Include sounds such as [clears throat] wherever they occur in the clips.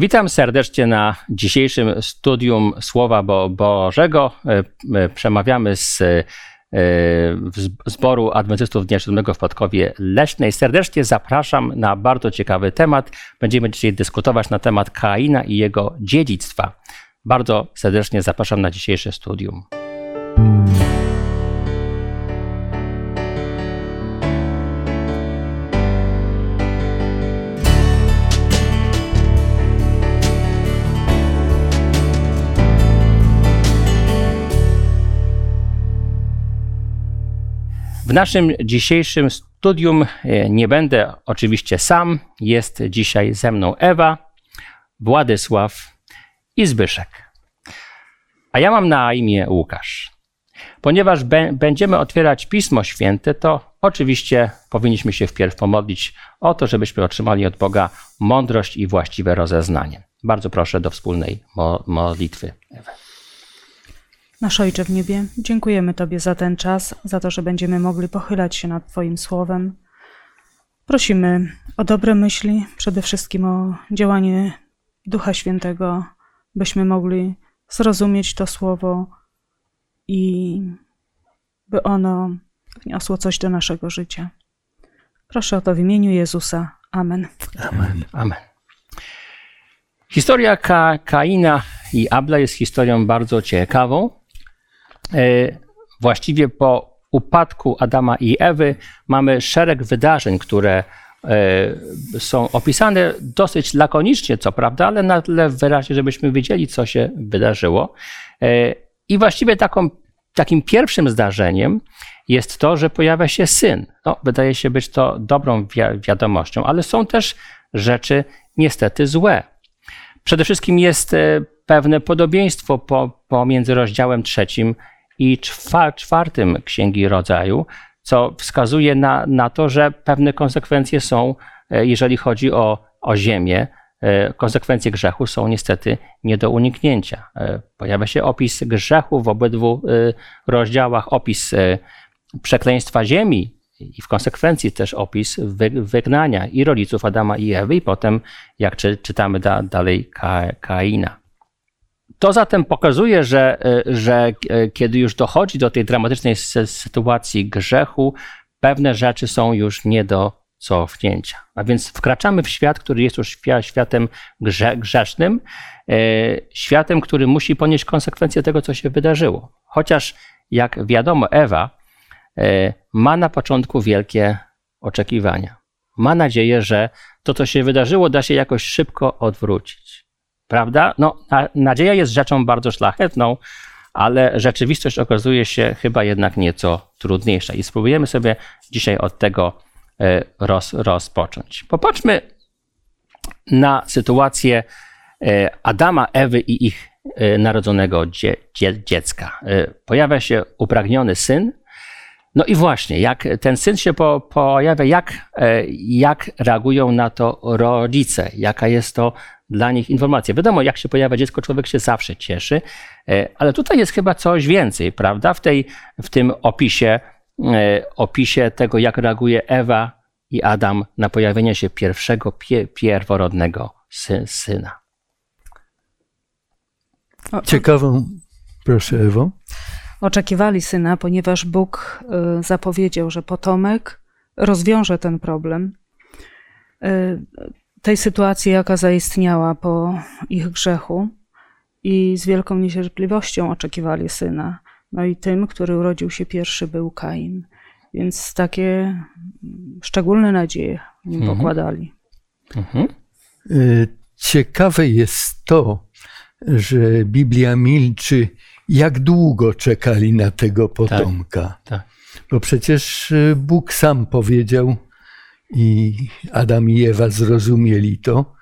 Witam serdecznie na dzisiejszym studium Słowa Bo Bożego. E, e, przemawiamy z e, zboru Adwentystów Dnia Siódmego w Podkowie Leśnej. Serdecznie zapraszam na bardzo ciekawy temat. Będziemy dzisiaj dyskutować na temat Kaina i jego dziedzictwa. Bardzo serdecznie zapraszam na dzisiejsze studium. W naszym dzisiejszym studium e, nie będę oczywiście sam. Jest dzisiaj ze mną Ewa, Władysław i Zbyszek. A ja mam na imię Łukasz. Ponieważ będziemy otwierać Pismo Święte, to oczywiście powinniśmy się wpierw pomodlić o to, żebyśmy otrzymali od Boga mądrość i właściwe rozeznanie. Bardzo proszę do wspólnej mo modlitwy. Ewa. Nasz Ojcze w niebie, dziękujemy Tobie za ten czas, za to, że będziemy mogli pochylać się nad Twoim słowem. Prosimy o dobre myśli, przede wszystkim o działanie Ducha Świętego, byśmy mogli zrozumieć to słowo i by ono wniosło coś do naszego życia. Proszę o to w imieniu Jezusa. Amen. Amen. Amen. Historia Ka Kaina i Abla jest historią bardzo ciekawą. E, właściwie po upadku Adama i Ewy mamy szereg wydarzeń, które e, są opisane dosyć lakonicznie, co prawda, ale na tyle wyraźnie, żebyśmy wiedzieli, co się wydarzyło. E, I właściwie taką, takim pierwszym zdarzeniem jest to, że pojawia się syn. No, wydaje się być to dobrą wi wiadomością, ale są też rzeczy niestety złe. Przede wszystkim jest pewne podobieństwo pomiędzy rozdziałem trzecim i czwartym Księgi Rodzaju, co wskazuje na, na to, że pewne konsekwencje są, e, jeżeli chodzi o, o ziemię, e, konsekwencje grzechu są niestety nie do uniknięcia. E, pojawia się opis grzechu w obydwu rozdziałach, opis przekleństwa ziemi i w konsekwencji też opis wygnania i rodziców Adama i Ewy, i potem, jak czytamy dalej, Kaina. To zatem pokazuje, że, e, że e, kiedy już dochodzi do tej dramatycznej sytuacji grzechu, pewne rzeczy są już nie do cofnięcia. A więc wkraczamy w świat, który jest już światem grzesznym, e, światem, który musi ponieść konsekwencje tego, co się wydarzyło. Chociaż, jak wiadomo, Ewa ma na początku wielkie oczekiwania. Ma nadzieję, że to, co się wydarzyło, da się jakoś szybko odwrócić. Prawda? No, nadzieja jest rzeczą bardzo szlachetną, ale rzeczywistość okazuje się chyba jednak nieco trudniejsza. I spróbujemy sobie dzisiaj od tego e, roz, rozpocząć. Popatrzmy na sytuację e, Adama, Ewy i ich e, narodzonego dzie, dzie, dziecka. Pojawia się upragniony syn. No i właśnie, jak ten syn się po, pojawia, jak, jak reagują na to rodzice, jaka jest to dla nich informacja. Wiadomo, jak się pojawia dziecko, człowiek się zawsze cieszy, e, ale tutaj jest chyba coś więcej, prawda? W, tej, w tym opisie, e, opisie tego, jak reaguje Ewa i Adam na pojawienie się pierwszego, pie, pierworodnego sy, syna. Ciekawą, proszę Ewo. Oczekiwali syna, ponieważ Bóg e, zapowiedział, że potomek rozwiąże ten problem tej sytuacji, jaka zaistniała po ich grzechu i z wielką niecierpliwością oczekiwali syna. No i tym, który urodził się pierwszy, był Kain. Więc takie szczególne nadzieje w nim mhm. pokładali. Mhm. Y, ciekawe jest to, że Biblia milczy, jak długo czekali na tego potomka. Tak, tak. Bo przecież Bóg sam powiedział, i Adam i Ewa zrozumieli to,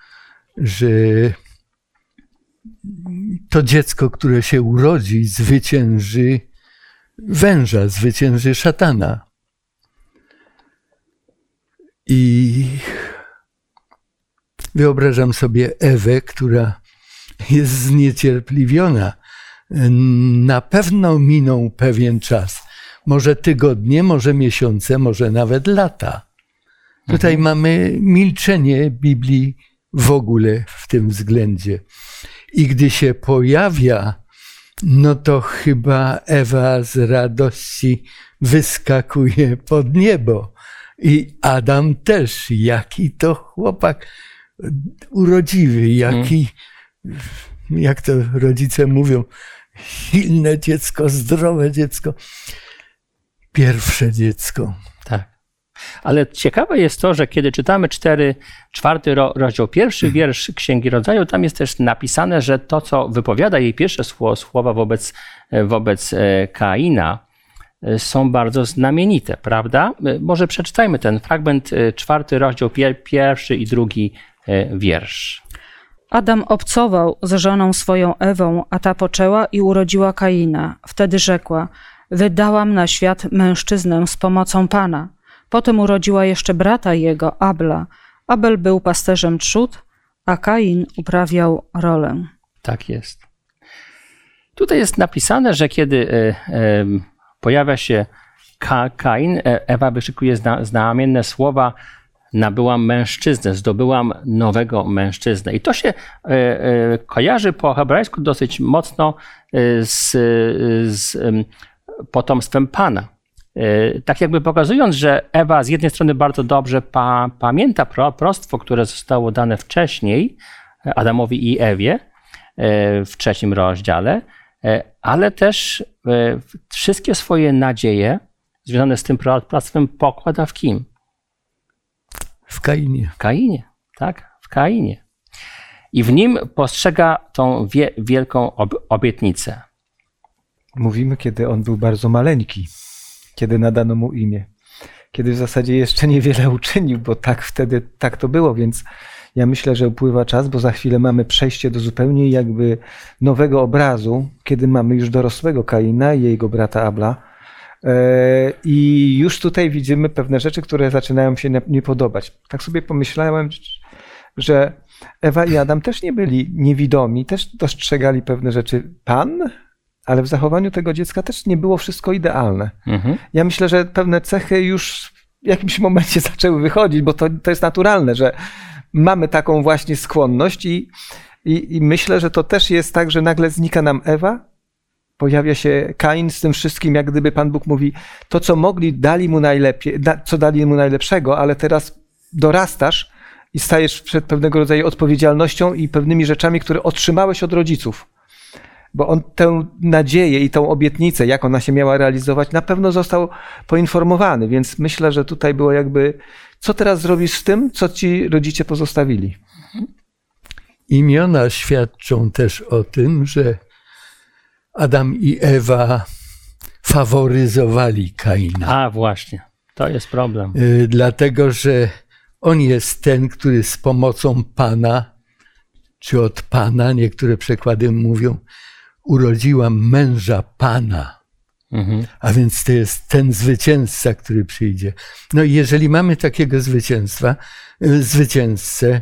że to dziecko, które się urodzi, zwycięży węża, zwycięży szatana. I wyobrażam sobie Ewę, która jest zniecierpliwiona. Na pewno minął pewien czas. Może tygodnie, może miesiące, może nawet lata. Tutaj mhm. mamy milczenie Biblii w ogóle w tym względzie. I gdy się pojawia, no to chyba Ewa z radości wyskakuje pod niebo. I Adam też, jaki to chłopak urodziwy, jaki, jak to rodzice mówią, silne dziecko, zdrowe dziecko, pierwsze dziecko. Ale ciekawe jest to, że kiedy czytamy cztery, czwarty rozdział, pierwszy [clears throat] wiersz Księgi Rodzaju, tam jest też napisane, że to, co wypowiada jej pierwsze słowa wobec, wobec e, Kaina, e, są bardzo znamienite, prawda? E, może przeczytajmy ten fragment, czwarty rozdział, pierwszy i drugi wiersz. Adam obcował z żoną swoją Ewą, a ta poczęła i urodziła Kaina. Wtedy rzekła: Wydałam na świat mężczyznę z pomocą Pana. Potem urodziła jeszcze brata jego, Abla. Abel był pasterzem trzód, a Kain uprawiał rolę. Tak jest. Tutaj jest napisane, że kiedy e, pojawia się Ka Kain, e, Ewa wyszykuje zna, znamienne słowa nabyłam mężczyznę, zdobyłam nowego mężczyznę. I to się e, kojarzy po hebrajsku dosyć mocno z, z potomstwem Pana. Tak jakby pokazując, że Ewa z jednej strony bardzo dobrze pa, pamięta prostwo, które zostało dane wcześniej Adamowi i Ewie w trzecim rozdziale, ale też wszystkie swoje nadzieje związane z tym prostwem pokłada w kim? W Kainie. W Kainie, tak, w Kainie. I w nim postrzega tą wie, wielką obietnicę. Mówimy, kiedy on był bardzo maleńki, kiedy nadano mu imię, kiedy w zasadzie jeszcze niewiele [laughs] uczynił, bo tak wtedy tak to było, więc ja myślę, że upływa czas, bo za chwilę mamy przejście do zupełnie jakby nowego obrazu, kiedy mamy już dorosłego Kaina i jego brata Abla E, I już tutaj widzimy pewne rzeczy, które zaczynają się nie podobać. Tak sobie pomyślałem, że Ewa i Adam też nie byli niewidomi, też dostrzegali pewne rzeczy. Pan, ale w zachowaniu tego dziecka też nie było wszystko idealne. Mhm. Ja myślę, że pewne cechy już w jakimś [laughs] momencie zaczęły wychodzić, bo to, to jest naturalne, że mamy taką właśnie skłonność i, i, i myślę, że to też jest tak, że nagle znika nam Ewa, pojawia się Kain z tym wszystkim, jak gdyby Pan Bóg mówi, to co mogli, dali mu najlepiej, da, co dali mu najlepszego, ale teraz dorastasz i stajesz przed pewnego rodzaju odpowiedzialnością i pewnymi rzeczami, które otrzymałeś od rodziców. Bo on tę nadzieję i tą obietnicę, jak ona się miała realizować, na pewno został poinformowany, więc myślę, że tutaj było jakby, co teraz zrobisz z tym, co ci rodzice pozostawili. Imiona świadczą też o tym, że Adam i Ewa faworyzowali Kaina. A właśnie, to jest problem. Y, dlatego, że on jest ten, który z pomocą Pana, czy od Pana, niektóre przekłady mówią, urodziłam męża Pana. Mhm. A więc to jest ten zwycięzca, który przyjdzie. No i jeżeli mamy takiego zwycięstwa, y, zwycięzcę,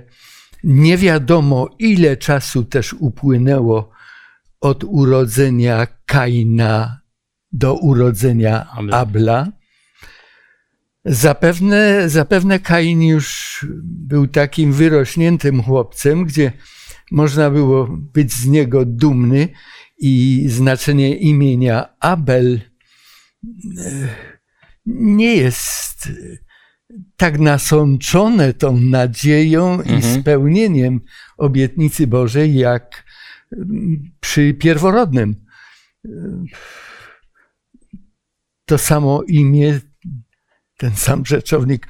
nie wiadomo ile czasu też upłynęło od urodzenia Kaina do urodzenia Abla. Zapewne, zapewne Kain już był takim wyrośniętym chłopcem, gdzie można było być z niego dumny i znaczenie imienia Abel e, nie jest tak nasączone tą nadzieją mhm. i spełnieniem obietnicy Bożej, jak przy pierworodnym. To samo imię, ten sam rzeczownik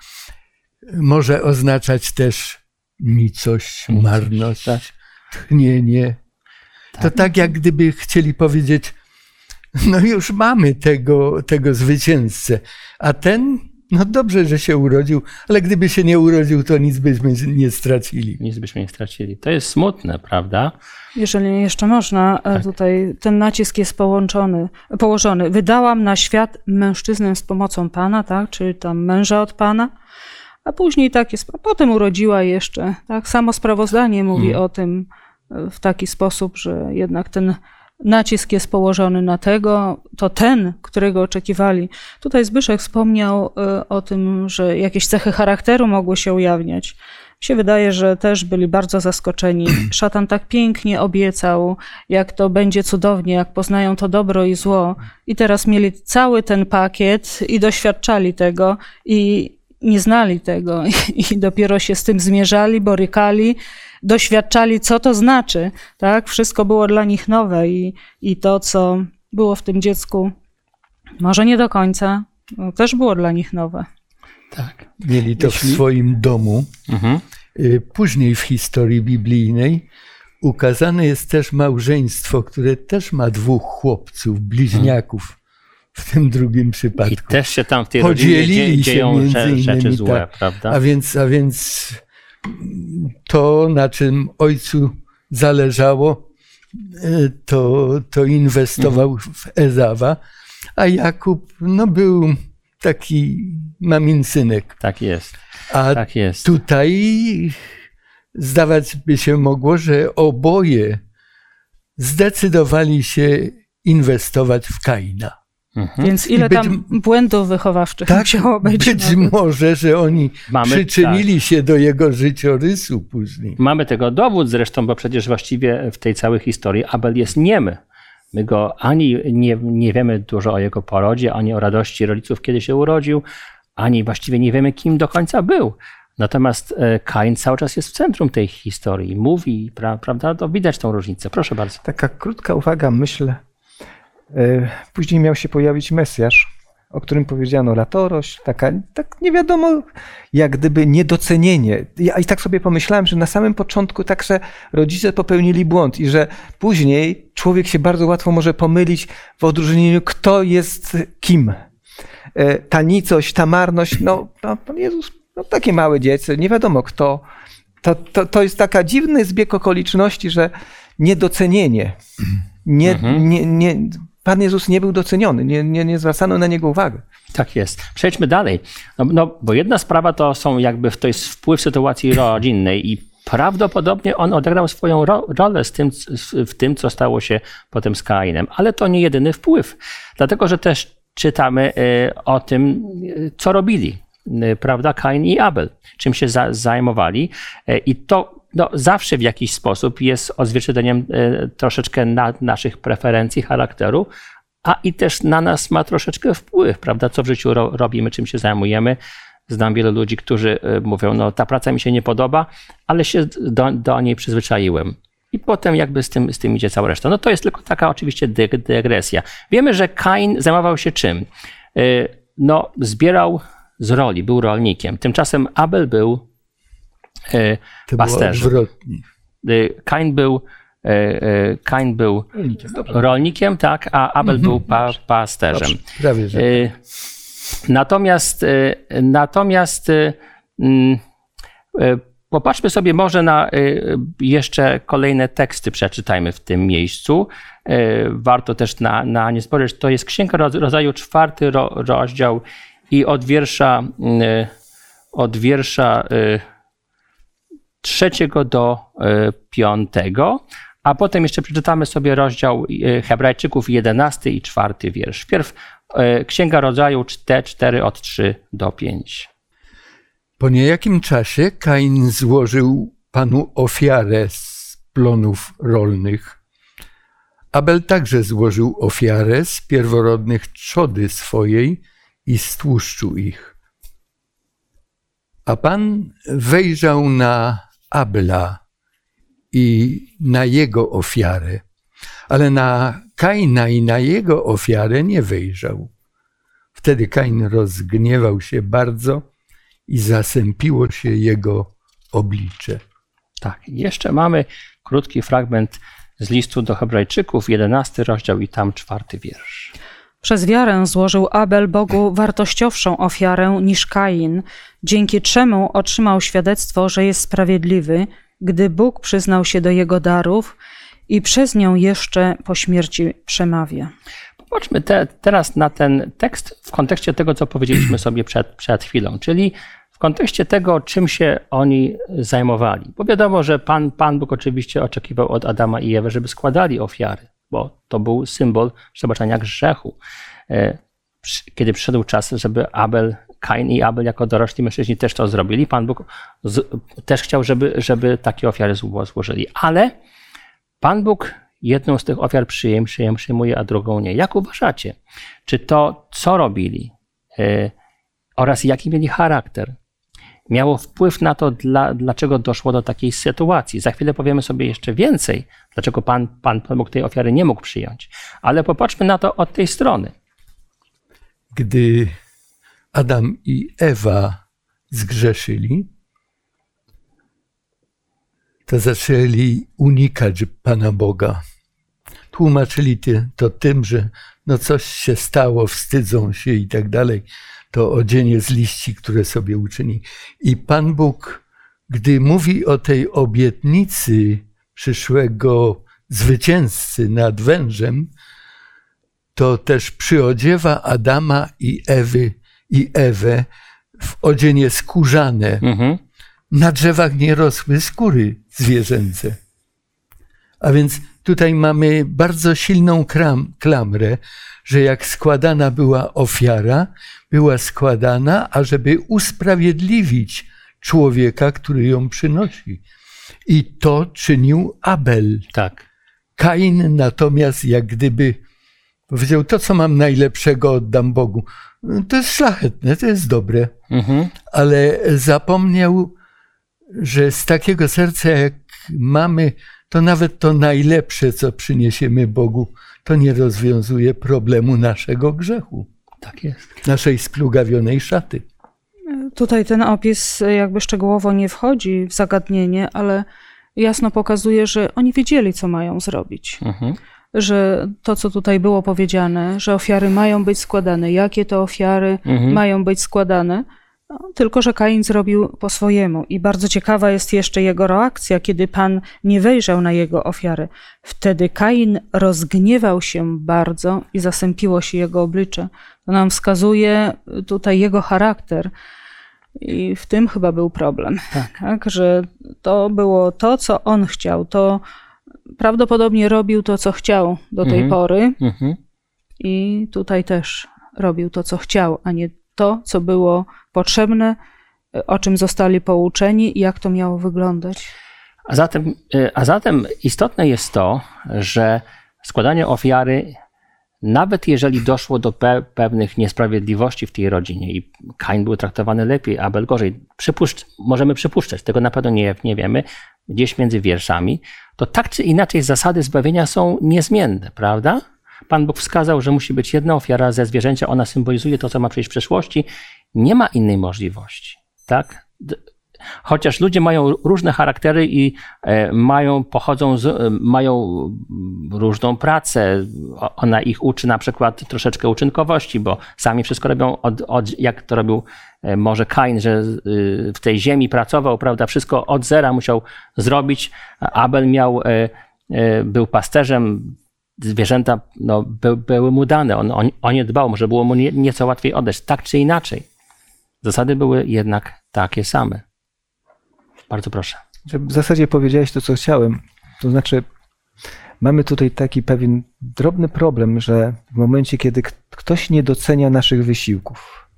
może oznaczać też nicość, marność, tak. tchnienie. Tak. To tak jak gdyby chcieli powiedzieć, no już mamy tego, tego zwycięzcę, a ten no dobrze, że się urodził, ale gdyby się nie urodził, to nic byśmy nie stracili. Nic byśmy nie stracili. To jest smutne, prawda? Jeżeli jeszcze można, e, tak. tutaj ten nacisk jest połączony, położony. Wydałam na świat mężczyznę z pomocą Pana, tak? czyli tam męża od Pana, a później tak jest. A potem urodziła jeszcze. Tak? Samo sprawozdanie mówi hmm. o tym w taki sposób, że jednak ten nacisk jest położony na tego, to ten, którego oczekiwali. Tutaj Zbyszek wspomniał e, o tym, że jakieś cechy charakteru mogły się ujawniać. się wydaje, że też byli bardzo zaskoczeni. [clears throat] Szatan tak pięknie obiecał, jak to będzie cudownie, jak poznają to dobro i zło. I teraz mieli cały ten pakiet i doświadczali tego i nie znali tego [laughs] i dopiero się z tym zmierzali, borykali, doświadczali, co to znaczy. Tak? Wszystko było dla nich nowe i, i to, co było w tym dziecku, może nie do końca, też było dla nich nowe. Tak. Mieli to Jeśli... w swoim domu. Mhm. Y, później w historii biblijnej ukazane jest też małżeństwo, które też ma dwóch chłopców, bliźniaków. W tym drugim przypadku. I też się tam w tej Podzielili się dzieją między innymi, rzeczy złe, tak. prawda? A więc, a więc to, na czym ojcu zależało, y, to, to inwestował mhm. w Ezawa, a Jakub no, był taki mamin synek. Tak jest. A tak jest. tutaj zdawać by się mogło, że oboje zdecydowali się inwestować w Kaina. Mhm. Więc ile być, tam błędów wychowawczych tak, musiało być? Być może, że oni Mamy, przyczynili tak. się do jego życiorysu później. Mamy tego dowód zresztą, bo przecież właściwie w tej całej historii Abel jest niemy. My go ani nie, nie wiemy dużo o jego porodzie, ani o radości rodziców, kiedy się urodził, ani właściwie nie wiemy, kim do końca był. Natomiast e, Kain cały czas jest w centrum tej historii, mówi, pra, prawda? To widać tą różnicę. Proszę bardzo. Taka krótka uwaga, myślę. E, później miał się pojawić Mesjasz, o którym powiedziano latorość, taka, tak nie wiadomo, jak gdyby niedocenienie. Ja i tak sobie pomyślałem, że na samym początku także rodzice popełnili błąd i że później człowiek się bardzo łatwo może pomylić w odróżnieniu, kto jest kim. E, ta nicość, ta marność, no, no Pan Jezus, no takie małe dziecko, nie wiadomo kto. To, to, to jest taka dziwny zbieg okoliczności, że niedocenienie. Nie, mhm. nie, nie, Pan Jezus nie był doceniony, nie, nie, nie zwracano na niego uwagi. Tak jest. Przejdźmy dalej. No, no, bo jedna sprawa to są jakby, to jest wpływ sytuacji rodzinnej i prawdopodobnie on odegrał swoją ro, rolę z tym, w tym, co stało się potem z Kainem. Ale to nie jedyny wpływ. Dlatego, że też czytamy y, o tym, y, co robili, y, prawda, Kain i Abel, czym się za, zajmowali. I to no, zawsze w jakiś sposób jest odzwierciedleniem troszeczkę na, naszych preferencji, charakteru, a i też na nas ma troszeczkę wpływ, prawda, co w życiu ro, robimy, czym się zajmujemy. Znam wielu ludzi, którzy mówią, no ta praca mi się nie podoba, ale się do, do niej przyzwyczaiłem. I potem jakby z tym, z tym idzie cała reszta. No to jest tylko taka oczywiście dygresja. Wiemy, że Kain zajmował się czym? Y, no, zbierał z roli, był rolnikiem. Tymczasem Abel był y, to pasterzem. Y, Kain był Kain był rolnikiem, rolnikiem, tak, a Abel był pa, pasterzem. Dobrze, prawie, że. Natomiast, natomiast mm, Popatrzmy sobie może na y, jeszcze kolejne teksty, przeczytajmy w tym miejscu. Y, warto też na, na nie spojrzeć. To jest Księga Rodzaju, czwarty rozdział i od wiersza, y, od wiersza trzeciego do piątego. A potem jeszcze przeczytamy sobie rozdział Hebrajczyków, jedenasty i czwarty wiersz. Wpierw Księga Rodzaju 4 od 3 do 5. Po niejakim czasie Kain złożył Panu ofiarę z plonów rolnych. Abel także złożył ofiarę z pierworodnych trzody swojej i z tłuszczu ich. A Pan wejrzał na Abla i na jego ofiarę, ale na Kaina i na jego ofiarę nie wejrzał. Wtedy Kain rozgniewał się bardzo i zasępiło się jego oblicze. Tak, jeszcze mamy krótki fragment z listu do Hebrajczyków, 11 rozdział i tam czwarty wiersz. Przez wiarę złożył Abel Bogu wartościowszą ofiarę niż Kain, dzięki czemu otrzymał świadectwo, że jest sprawiedliwy, gdy Bóg przyznał się do jego darów i przez nią jeszcze po śmierci przemawia. Popatrzmy te, teraz na ten tekst w kontekście tego, co powiedzieliśmy sobie przed, przed chwilą, czyli w kontekście tego, czym się oni zajmowali. Bo wiadomo, że Pan, Pan Bóg oczywiście oczekiwał od Adama i Ewy, żeby składali ofiary, bo to był symbol przebaczenia grzechu. E, kiedy przyszedł czas, żeby Abel, Kain i Abel jako dorośli mężczyźni też to zrobili. Pan Bóg z, też chciał, żeby, żeby takie ofiary złożyli. Ale Pan Bóg jedną z tych ofiar przyjmuje, przyjmuje, a drugą nie. Jak uważacie? Czy to, co robili yy, oraz jaki mieli charakter, miało wpływ na to, dla, dlaczego doszło do takiej sytuacji. Za chwilę powiemy sobie jeszcze więcej, dlaczego Pan, Pan, Bóg tej ofiary nie mógł przyjąć. Ale popatrzmy na to od tej strony. Gdy Adam i Ewa zgrzeszyli, to zaczęli unikać Pana Boga. Tłumaczyli to tym, że no coś się stało, wstydzą się i tak dalej to odzienie z liści, które sobie uczyni. I Pan Bóg, gdy mówi o tej obietnicy przyszłego zwycięzcy nad wężem, to też przyodziewa Adama i Ewy i Ewę w odzienie skórzane. Mhm. Na drzewach nie rosły skóry zwierzęce. A więc tutaj mamy bardzo silną klamrę, że jak składana była ofiara, była składana, ażeby usprawiedliwić człowieka, który ją przynosi. I to czynił Abel. Tak. Kain natomiast jak gdyby powiedział, to co mam najlepszego oddam Bogu. To jest szlachetne, to jest dobre. Mhm. Ale zapomniał, że z takiego serca jak mamy, to nawet to najlepsze, co przyniesiemy Bogu, to nie rozwiązuje problemu naszego grzechu. Tak jest. Naszej splugawionej szaty. Tutaj ten opis jakby szczegółowo nie wchodzi w zagadnienie, ale jasno pokazuje, że oni wiedzieli, co mają zrobić. Mhm. Że to, co tutaj było powiedziane, że ofiary mają być składane, jakie to ofiary mhm. mają być składane, no, tylko, że Kain zrobił po swojemu. I bardzo ciekawa jest jeszcze jego reakcja, kiedy Pan nie wejrzał na jego ofiary. Wtedy Kain rozgniewał się bardzo i zasępiło się jego oblicze. To nam wskazuje tutaj jego charakter. I w tym chyba był problem. Tak. [laughs] tak. Że to było to, co on chciał. To prawdopodobnie robił to, co chciał do tej mhm. pory. Mhm. I tutaj też robił to, co chciał, a nie to, co było potrzebne, o czym zostali pouczeni i jak to miało wyglądać. A zatem, a zatem istotne jest to, że składanie ofiary, nawet jeżeli doszło do pe pewnych niesprawiedliwości w tej rodzinie i Kain był traktowany lepiej, Abel gorzej, przypuszcz, możemy przypuszczać, tego na pewno nie, nie wiemy, gdzieś między wierszami, to tak czy inaczej zasady zbawienia są niezmienne, prawda? Pan Bóg wskazał, że musi być jedna ofiara ze zwierzęcia, ona symbolizuje to, co ma przyjść w przyszłości. Nie ma innej możliwości, tak? Chociaż ludzie mają różne charaktery i e, mają, pochodzą z, e, mają różną pracę. Ona ich uczy na przykład troszeczkę uczynkowości, bo sami wszystko robią, od, od, jak to robił e, może Kain, że w tej ziemi pracował, prawda, wszystko od zera musiał zrobić. Abel miał, był pasterzem, zwierzęta no, by, były mu dane, on, on, on nie dbał, może było mu nie, nieco łatwiej odejść, tak czy inaczej. Zasady były jednak takie same. Bardzo proszę. W zasadzie powiedziałeś to, co chciałem. To znaczy, mamy tutaj taki pewien drobny problem, że w momencie, kiedy ktoś nie docenia naszych wysiłków,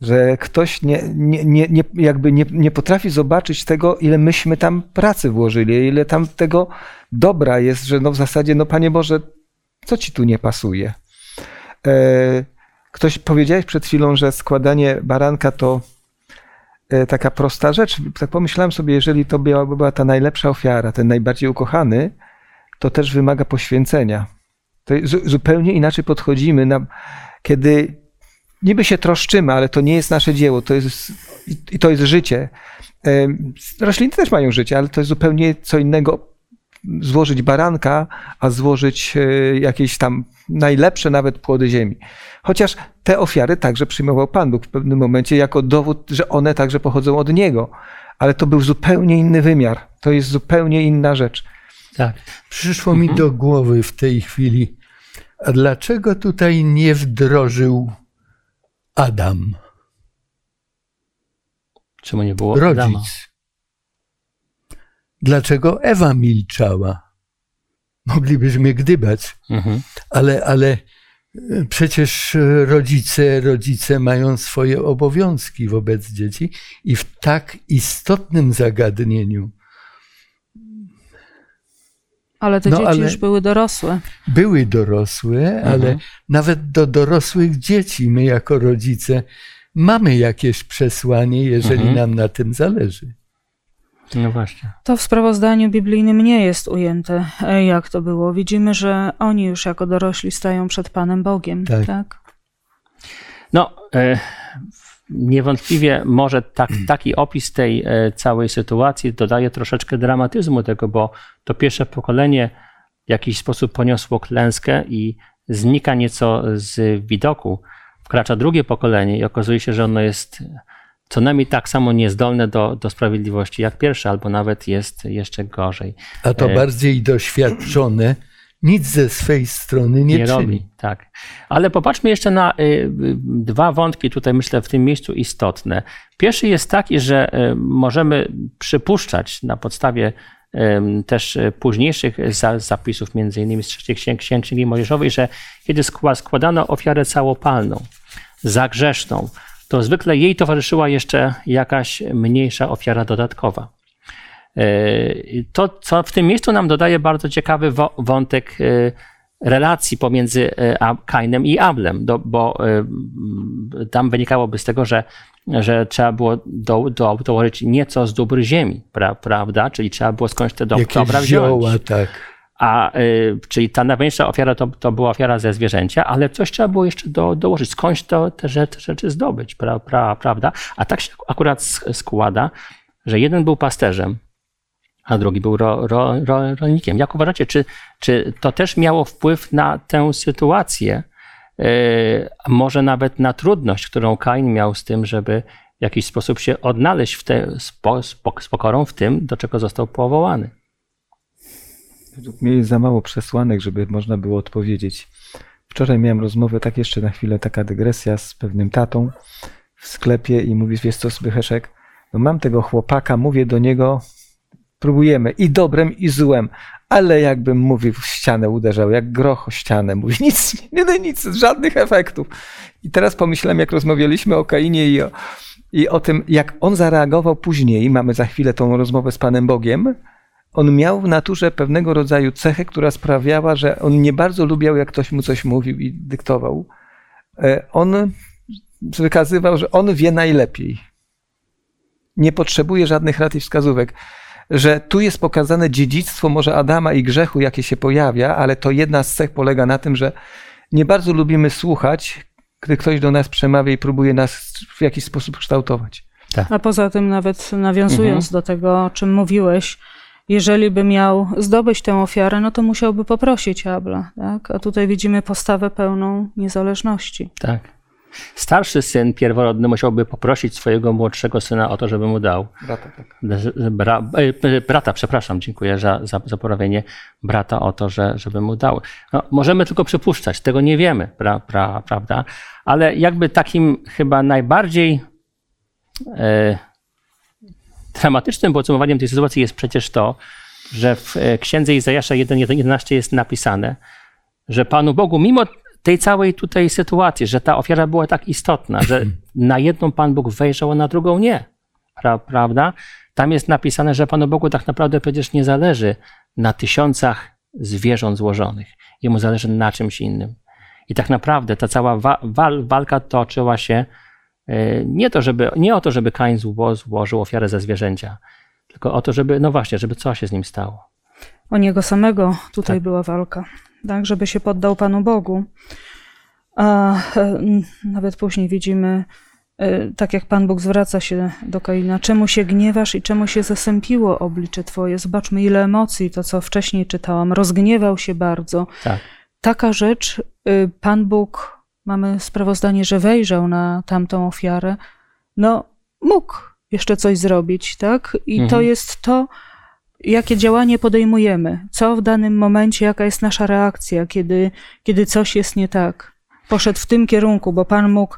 że ktoś nie, nie, nie, nie, jakby nie, nie potrafi zobaczyć tego, ile myśmy tam pracy włożyli, ile tam tego dobra jest, że no w zasadzie, no Panie Boże, co Ci tu nie pasuje? E, ktoś powiedziałeś przed chwilą, że składanie baranka to taka prosta rzecz. Tak pomyślałem sobie, jeżeli to byłaby była ta najlepsza ofiara, ten najbardziej ukochany, to też wymaga poświęcenia. To zupełnie inaczej podchodzimy, na, kiedy niby się troszczymy, ale to nie jest nasze dzieło, to jest, i to jest życie. Rośliny też mają życie, ale to jest zupełnie co innego złożyć baranka, a złożyć e, jakieś tam najlepsze nawet płody ziemi. Chociaż te ofiary także przyjmował Pan Bóg w pewnym momencie jako dowód, że one także pochodzą od Niego. Ale to był zupełnie inny wymiar. To jest zupełnie inna rzecz. Tak. Przyszło mi do głowy w tej chwili, a dlaczego tutaj nie wdrożył Adam. Czemu nie było Rodzic. Adama? Dlaczego Ewa milczała? Moglibyśmy gdybać, mhm. ale, ale przecież rodzice, rodzice mają swoje obowiązki wobec dzieci i w tak istotnym zagadnieniu. Ale te No, dzieci ale- już były dorosłe. Były dorosłe, ale Mhm. nawet do dorosłych dzieci my jako rodzice mamy jakieś przesłanie, jeżeli Mhm. nam na tym zależy. No właśnie. To w sprawozdaniu biblijnym nie jest ujęte, e, jak to było. Widzimy, że oni już jako dorośli stają przed Panem Bogiem. Tak. Tak. No, e, niewątpliwie może tak, taki opis tej e, całej sytuacji dodaje troszeczkę dramatyzmu tego, bo to pierwsze pokolenie w jakiś sposób poniosło klęskę i znika nieco z widoku. Wkracza drugie pokolenie i okazuje się, że ono jest co najmniej tak samo niezdolne do, do sprawiedliwości jak pierwsze, albo nawet jest jeszcze gorzej. A to E. bardziej doświadczone nic ze swej strony nie, nie czyni. robi. Tak. Ale popatrzmy jeszcze na y, y, dwa wątki tutaj, myślę, w tym miejscu istotne. Pierwszy jest taki, że y, możemy przypuszczać na podstawie też późniejszych za- zapisów, między innymi z trzeciej księg, księg Księgi Mojżeszowej, że kiedy skła- składano ofiarę całopalną, zagrzeszną, to zwykle jej towarzyszyła jeszcze jakaś mniejsza ofiara dodatkowa. E, To, co w tym miejscu nam dodaje bardzo ciekawy wątek e, relacji pomiędzy e, Kainem i Ablem, bo tam wynikałoby z tego, że, że trzeba było do, do, dołożyć nieco z dóbr ziemi, pra, prawda? Czyli trzeba było skądś te do, dobra wziąć. zioła, tak. A, y, czyli ta najważniejsza ofiara to, to była ofiara ze zwierzęcia, ale coś trzeba było jeszcze do, dołożyć, skądś to, te rzeczy, rzeczy zdobyć, pra, pra, prawda? A tak się akurat sk- składa, że jeden był pasterzem, a drugi był ro, ro, ro, rolnikiem. Jak uważacie, czy, czy to też miało wpływ na tę sytuację, y, może nawet na trudność, którą Kain miał z tym, żeby w jakiś sposób się odnaleźć w te, z, po, z pokorą w tym, do czego został powołany? Według mnie jest za mało przesłanek, żeby można było odpowiedzieć. Wczoraj miałem rozmowę, tak jeszcze na chwilę, taka dygresja z pewnym tatą w sklepie i mówi, wiesz co, Zbycheszek, no mam tego chłopaka, mówię do niego, próbujemy i dobrem, i złem, ale jakbym mówił w ścianę uderzał, jak groch o ścianę, mówi, [laughs] nic, nie, nie, nic, żadnych efektów. I teraz pomyślałem, jak rozmawialiśmy o Kainie i o, i o tym, jak on zareagował później, mamy za chwilę tą rozmowę z Panem Bogiem, on miał w naturze pewnego rodzaju cechę, która sprawiała, że on nie bardzo lubiał, jak ktoś mu coś mówił i dyktował. E, On wykazywał, że on wie najlepiej. Nie potrzebuje żadnych rad i wskazówek. Że tu jest pokazane dziedzictwo może Adama i grzechu, jakie się pojawia, ale to jedna z cech polega na tym, że nie bardzo lubimy słuchać, gdy ktoś do nas przemawia i próbuje nas w jakiś sposób kształtować. A poza tym, nawet nawiązując Mhm. do tego, o czym mówiłeś, jeżeli by miał zdobyć tę ofiarę, no to musiałby poprosić Abla. Tak? A tutaj widzimy postawę pełną niezależności. Tak. Starszy syn pierworodny musiałby poprosić swojego młodszego syna o to, żeby mu dał. Brata, tak. Bra, e, brata, przepraszam, dziękuję za, za, za poprawienie brata o to, że, żeby mu dał. No, możemy tylko przypuszczać, tego nie wiemy, pra, pra, prawda? Ale jakby takim chyba najbardziej e, dramatycznym podsumowaniem tej sytuacji jest przecież to, że w e, księdze Izajasza 1.11 jest napisane, że Panu Bogu, mimo tej całej tutaj sytuacji, że ta ofiara była tak istotna, że na jedną Pan Bóg wejrzał, a na drugą nie. Pra, prawda? Tam jest napisane, że Panu Bogu tak naprawdę przecież nie zależy na tysiącach zwierząt złożonych. Jemu zależy na czymś innym. I tak naprawdę ta cała wa- wal, walka toczyła się nie, to, żeby, nie o to, żeby Kain zło, złożył ofiarę ze zwierzęcia, tylko o to, żeby, no właśnie, żeby co się z nim stało. O niego samego tutaj Tak. była walka, tak, żeby się poddał Panu Bogu. A e, nawet później widzimy, e, tak jak Pan Bóg zwraca się do Kaina, czemu się gniewasz i czemu się zasępiło oblicze Twoje? Zobaczmy, ile emocji, to co wcześniej czytałam, rozgniewał się bardzo. Tak. Taka rzecz, y, Pan Bóg, mamy sprawozdanie, że wejrzał na tamtą ofiarę, no mógł jeszcze coś zrobić, tak? I to Mhm. jest to, jakie działanie podejmujemy, co w danym momencie, jaka jest nasza reakcja, kiedy, kiedy coś jest nie tak. Poszedł w tym kierunku, bo Pan mógł,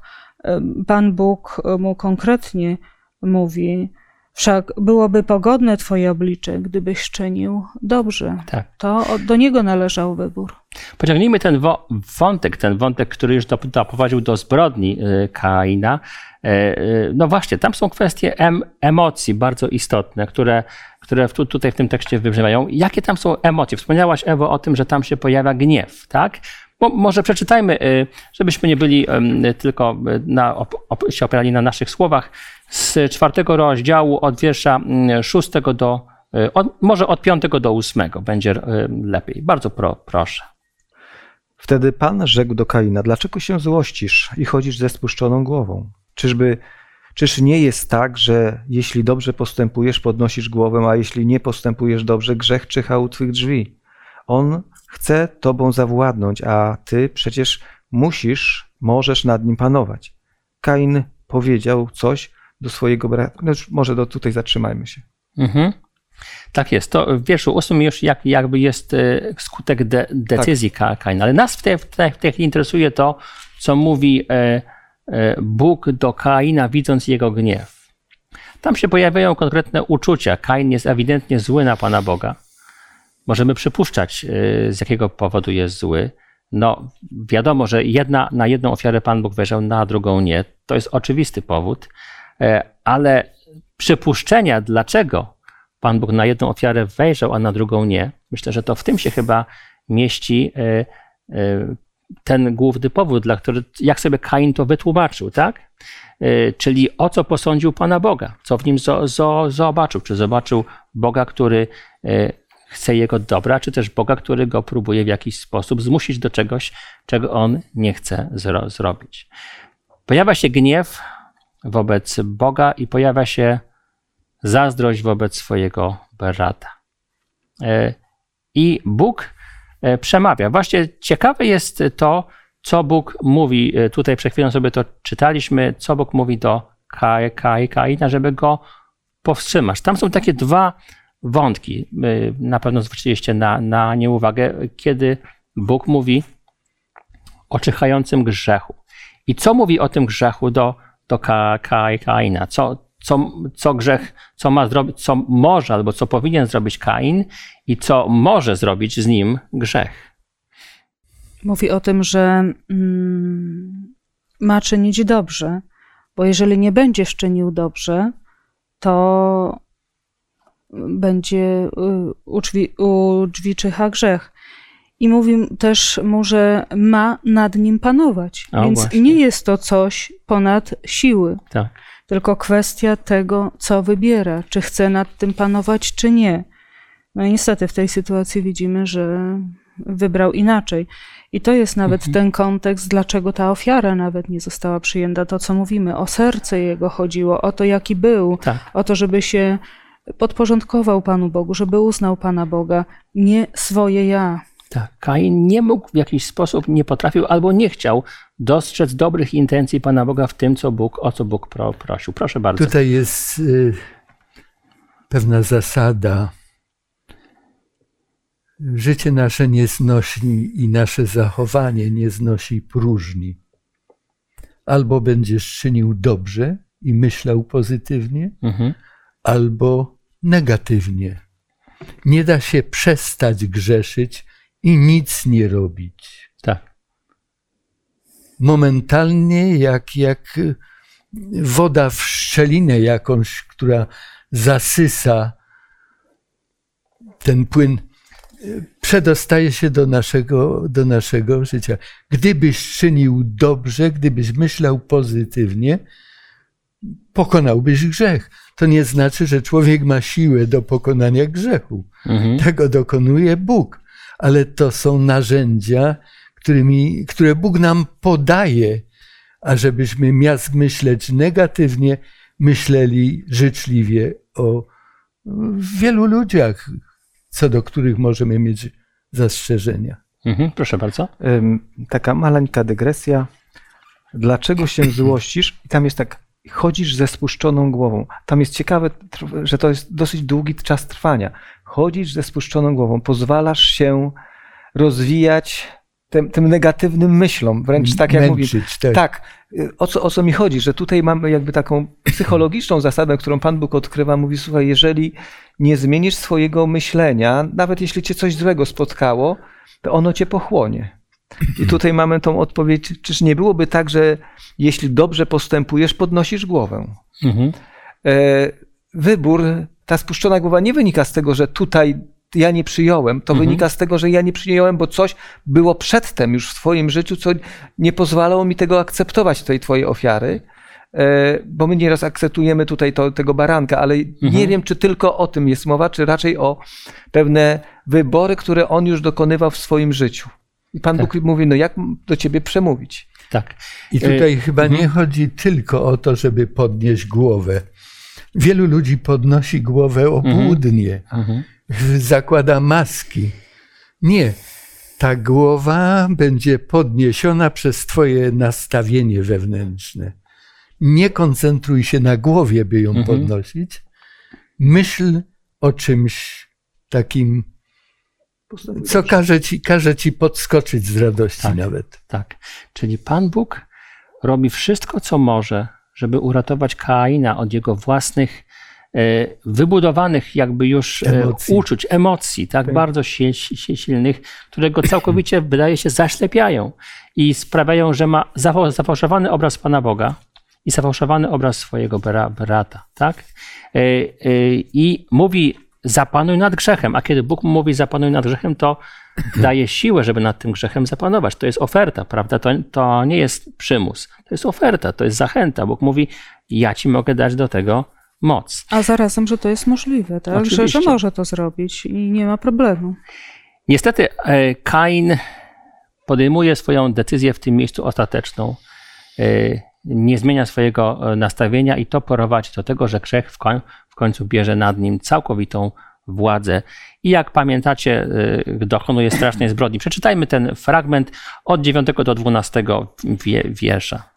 Pan Bóg mu konkretnie mówi, Wszak byłoby pogodne Twoje oblicze, gdybyś czynił dobrze. Tak. To do niego należał wybór. Pociągnijmy ten wątek, ten wątek, który już dop- doprowadził do zbrodni y, Kaina. E, y, No właśnie, tam są kwestie em, emocji bardzo istotne, które, które tu, tutaj w tym tekście wybrzmiewają. Jakie tam są emocje? Wspomniałaś, Ewo, o tym, że tam się pojawia gniew, tak? Mo- może przeczytajmy, y, żebyśmy nie byli tylko y, na, op, się opierali na naszych słowach, z czwartego rozdziału od wiersza mm, szóstego do, y, od, może od piątego do ósmego będzie lepiej. Bardzo pro, proszę. Wtedy Pan rzekł do Kaina, dlaczego się złościsz i chodzisz ze spuszczoną głową? Czyżby, czyż nie jest tak, że jeśli dobrze postępujesz, podnosisz głowę, a jeśli nie postępujesz dobrze, grzech czyha u twych drzwi? On chce tobą zawładnąć, a ty przecież musisz, możesz nad nim panować. Kain powiedział coś do swojego brata. No już może do tutaj zatrzymajmy się. Mhm. Tak jest. To w wierszu ósmym już jak, jakby jest e, skutek de, decyzji Ka Kaina. Ale nas w tej, w, tej, w tej chwili interesuje to, co mówi e, e, Bóg do Kaina, widząc jego gniew. Tam się pojawiają konkretne uczucia. Kain jest ewidentnie zły na Pana Boga. Możemy przypuszczać, e, z jakiego powodu jest zły. No, wiadomo, że jedna, na jedną ofiarę Pan Bóg wejrzał, na drugą nie. To jest oczywisty powód, e, ale przypuszczenia, dlaczego Pan Bóg na jedną ofiarę wejrzał, a na drugą nie. Myślę, że to w tym się chyba mieści e, e, ten główny powód, dla który, jak sobie Kain to wytłumaczył, tak? Czyli o co posądził Pana Boga, co w nim zo, zo, zobaczył. Czy zobaczył Boga, który chce jego dobra, czy też Boga, który go próbuje w jakiś sposób zmusić do czegoś, czego on nie chce zro, zrobić. Pojawia się gniew wobec Boga i pojawia się zazdrość wobec swojego brata. E, I Bóg e, przemawia. Właśnie ciekawe jest to, co Bóg mówi. E, Tutaj przed chwilą sobie to czytaliśmy, co Bóg mówi do Kai, Kai, Kaina, żeby go powstrzymać. Tam są takie dwa wątki. E, Na pewno zwróciliście na, na nie uwagę, kiedy Bóg mówi o czyhającym grzechu. I co mówi o tym grzechu do, do Ka, Kaina? Co, co, co grzech, co ma zrobić, co może albo co powinien zrobić Kain i co może zrobić z nim grzech. Mówi o tym, że mm, ma czynić dobrze, bo jeżeli nie będziesz czynił dobrze, to będzie y, u drzwi, u drzwi czyha grzech. I mówi też mu, że ma nad nim panować. O, Więc właśnie. nie jest to coś ponad siły, Tak. tylko kwestia tego, co wybiera, czy chce nad tym panować, czy nie. No i niestety w tej sytuacji widzimy, że wybrał inaczej. I to jest nawet Mhm. ten kontekst, dlaczego ta ofiara nawet nie została przyjęta. To, co mówimy, o serce jego chodziło, o to, jaki był, Tak. o to, żeby się podporządkował Panu Bogu, żeby uznał Pana Boga, nie swoje ja. Tak. Kain nie mógł w jakiś sposób, nie potrafił albo nie chciał dostrzec dobrych intencji Pana Boga w tym, co Bóg, o co Bóg pro, prosił. Proszę bardzo. Tutaj jest y, pewna zasada. Życie nasze nie znosi i nasze zachowanie nie znosi próżni. Albo będziesz czynił dobrze i myślał pozytywnie, Mhm. albo negatywnie. Nie da się przestać grzeszyć i nic nie robić. Tak. momentalnie, jak, jak woda w szczelinę jakąś, która zasysa ten płyn, przedostaje się do naszego, do naszego życia. Gdybyś czynił dobrze, gdybyś myślał pozytywnie, pokonałbyś grzech. To nie znaczy, że człowiek ma siłę do pokonania grzechu. Mhm. Tego dokonuje Bóg, ale to są narzędzia, którymi, które Bóg nam podaje, ażebyśmy miast myśleć negatywnie, myśleli życzliwie o wielu ludziach, co do których możemy mieć zastrzeżenia. Mhm. Proszę bardzo. Taka maleńka dygresja. Dlaczego się [clears throat] złościsz? I tam jest tak, chodzisz ze spuszczoną głową. Tam jest ciekawe, że to jest dosyć długi czas trwania. Chodzisz ze spuszczoną głową, pozwalasz się rozwijać tym, tym negatywnym myślom, wręcz tak jak Męczyć, tak. Tak, o co, o co mi chodzi, że tutaj mamy jakby taką psychologiczną zasadę, którą Pan Bóg odkrywa, mówi, słuchaj, jeżeli nie zmienisz swojego myślenia, nawet jeśli cię coś złego spotkało, to ono cię pochłonie. I tutaj mamy tą odpowiedź, czyż nie byłoby tak, że jeśli dobrze postępujesz, podnosisz głowę. Mhm. E, Wybór, ta spuszczona głowa nie wynika z tego, że tutaj ja nie przyjąłem, to Mhm. wynika z tego, że ja nie przyjąłem, bo coś było przedtem już w Twoim życiu, co nie pozwalało mi tego akceptować, tej Twojej ofiary. E, Bo my nieraz akceptujemy tutaj to, tego baranka, ale nie Mhm. wiem, czy tylko o tym jest mowa, czy raczej o pewne wybory, które on już dokonywał w swoim życiu. I Pan Tak. Bóg mówi, no jak do ciebie przemówić? Tak. I tutaj E, chyba nie chodzi tylko o to, żeby podnieść głowę. Wielu ludzi podnosi głowę obłudnie, Mhm. zakłada maski. Nie. Ta głowa będzie podniesiona przez Twoje nastawienie wewnętrzne. Nie koncentruj się na głowie, by ją Mhm. podnosić. Myśl o czymś takim, co każe ci, każe ci podskoczyć z radości Tak. nawet. Tak. Czyli Pan Bóg robi wszystko, co może, żeby uratować Kaina od jego własnych e, wybudowanych jakby już e, Emocji. uczuć, emocji, tak, Tak. bardzo si- si- silnych, które go całkowicie, [clears throat] wydaje się, zaślepiają i sprawiają, że ma zafa- zafałszowany obraz Pana Boga i zafałszowany obraz swojego bra- brata, tak? E, I mówi zapanuj nad grzechem, a kiedy Bóg mówi zapanuj nad grzechem, to [laughs] daje siłę, żeby nad tym grzechem zapanować. To jest oferta, prawda? To, to nie jest przymus. To jest oferta, to jest zachęta. Bóg mówi, ja ci mogę dać do tego moc. A zarazem, że to jest możliwe, tak? Że, że może to zrobić i nie ma problemu. Niestety e, Kain podejmuje swoją decyzję w tym miejscu ostateczną. Nie zmienia swojego e, nastawienia i to prowadzi do tego, że grzech w koń- w końcu bierze nad nim całkowitą władzę. I jak pamiętacie, e, dokonuje strasznej zbrodni. Przeczytajmy ten fragment od 9 do 12 wie- wiersza.